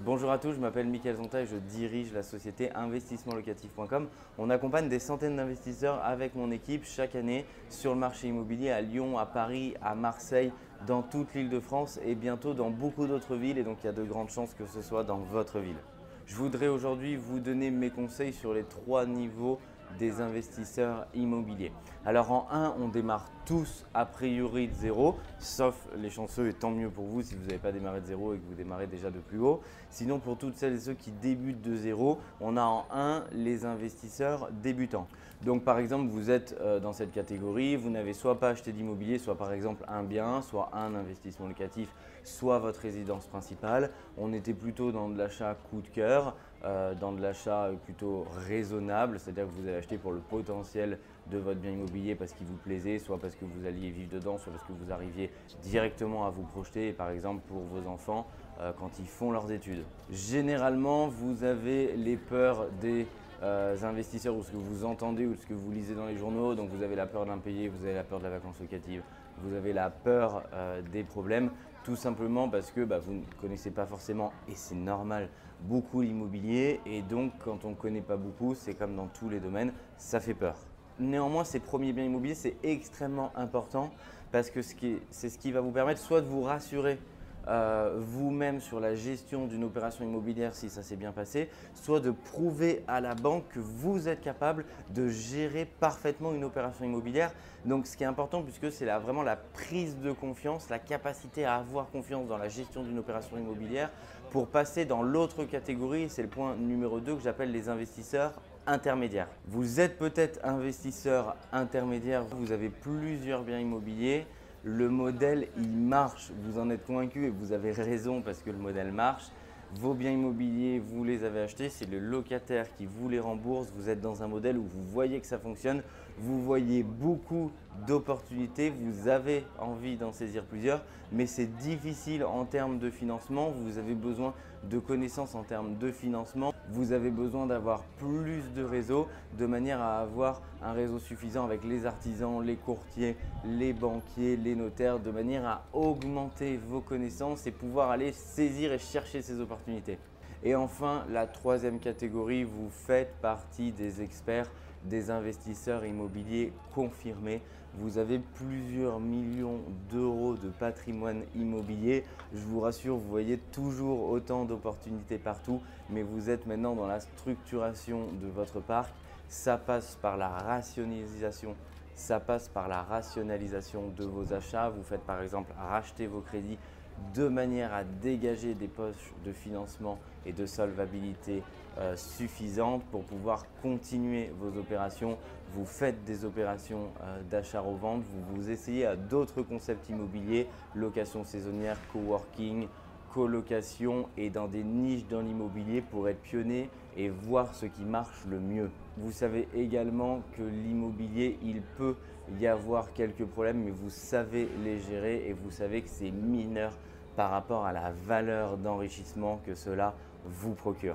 Bonjour à tous, je m'appelle Mickaël Zonta et je dirige la société investissementlocatif.com. On accompagne des centaines d'investisseurs avec mon équipe chaque année sur le marché immobilier à Lyon, à Paris, à Marseille, dans toute l'île de France et bientôt dans beaucoup d'autres villes et donc il y a de grandes chances que ce soit dans votre ville. Je voudrais aujourd'hui vous donner mes conseils sur les trois niveaux des investisseurs immobiliers. Alors en 1, on démarre tous a priori de zéro, sauf les chanceux et tant mieux pour vous si vous n'avez pas démarré de zéro et que vous démarrez déjà de plus haut. Sinon pour toutes celles et ceux qui débutent de zéro, on a en 1 les investisseurs débutants. Donc par exemple, vous êtes euh, dans cette catégorie, vous n'avez soit pas acheté d'immobilier, soit par exemple un bien, soit un investissement locatif, soit votre résidence principale. On était plutôt dans de l'achat coup de cœur. Euh, dans de l'achat plutôt raisonnable, c'est-à-dire que vous allez acheter pour le potentiel de votre bien immobilier parce qu'il vous plaisait, soit parce que vous alliez vivre dedans, soit parce que vous arriviez directement à vous projeter, par exemple pour vos enfants euh, quand ils font leurs études. Généralement, vous avez les peurs des euh, investisseurs ou ce que vous entendez ou ce que vous lisez dans les journaux, donc vous avez la peur d'impayé, vous avez la peur de la vacance locative, vous avez la peur des problèmes, tout simplement parce que bah, vous ne connaissez pas forcément, et c'est normal, beaucoup l'immobilier. Et donc quand on ne connaît pas beaucoup, c'est comme dans tous les domaines, ça fait peur. Néanmoins, ces premiers biens immobiliers, c'est extrêmement important parce que c'est ce qui va vous permettre soit de vous rassurer euh, vous-même sur la gestion d'une opération immobilière si ça s'est bien passé, soit de prouver à la banque que vous êtes capable de gérer parfaitement une opération immobilière. Donc ce qui est important puisque c'est vraiment la prise de confiance, la capacité à avoir confiance dans la gestion d'une opération immobilière pour passer dans l'autre catégorie, c'est le point numéro 2 que j'appelle les investisseurs intermédiaires. Vous êtes peut-être investisseur intermédiaire, vous avez plusieurs biens immobiliers, le modèle il marche, vous en êtes convaincu et vous avez raison parce que le modèle marche. Vos biens immobiliers, vous les avez achetés, c'est le locataire qui vous les rembourse. Vous êtes dans un modèle où vous voyez que ça fonctionne, vous voyez beaucoup d'opportunités, vous avez envie d'en saisir plusieurs, mais c'est difficile en termes de financement. Vous avez besoin de connaissances en termes de financement. Vous avez besoin d'avoir plus de réseaux de manière à avoir un réseau suffisant avec les artisans, les courtiers, les banquiers, les notaires, de manière à augmenter vos connaissances et pouvoir aller saisir et chercher ces opportunités. Et enfin, la troisième catégorie, vous faites partie des experts des investisseurs immobiliers confirmés. Vous avez plusieurs millions d'euros de patrimoine immobilier. Je vous rassure, vous voyez toujours autant d'opportunités partout, mais vous êtes maintenant dans la structuration de votre parc. Ça passe par la rationalisation ça passe par la rationalisation de vos achats. Vous faites par exemple racheter vos crédits de manière à dégager des poches de financement de solvabilité euh, suffisantes pour pouvoir continuer vos opérations. Vous faites des opérations euh, d'achat-revente, vous vous essayez à d'autres concepts immobiliers, location saisonnière, coworking, colocation et dans des niches dans l'immobilier pour être pionnier et voir ce qui marche le mieux. Vous savez également que l'immobilier, il peut y avoir quelques problèmes, mais vous savez les gérer et vous savez que c'est mineur par rapport à la valeur d'enrichissement que cela vous procure.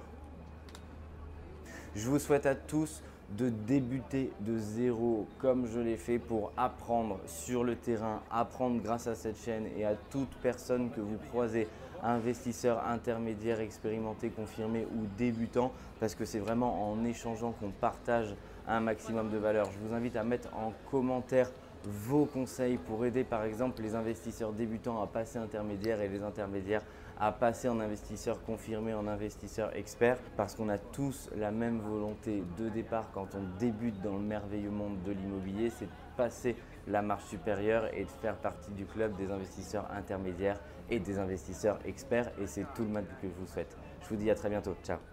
Je vous souhaite à tous de débuter de zéro comme je l'ai fait pour apprendre sur le terrain, apprendre grâce à cette chaîne et à toute personne que vous croisez, investisseurs intermédiaires, expérimentés, confirmés ou débutants, parce que c'est vraiment en échangeant qu'on partage un maximum de valeur. Je vous invite à mettre en commentaire vos conseils pour aider par exemple les investisseurs débutants à passer intermédiaire et les intermédiaires à passer en investisseur confirmé, en investisseur expert, parce qu'on a tous la même volonté de départ quand on débute dans le merveilleux monde de l'immobilier, c'est de passer la marche supérieure et de faire partie du club des investisseurs intermédiaires et des investisseurs experts. Et c'est tout le mal que je vous souhaite. Je vous dis à très bientôt. Ciao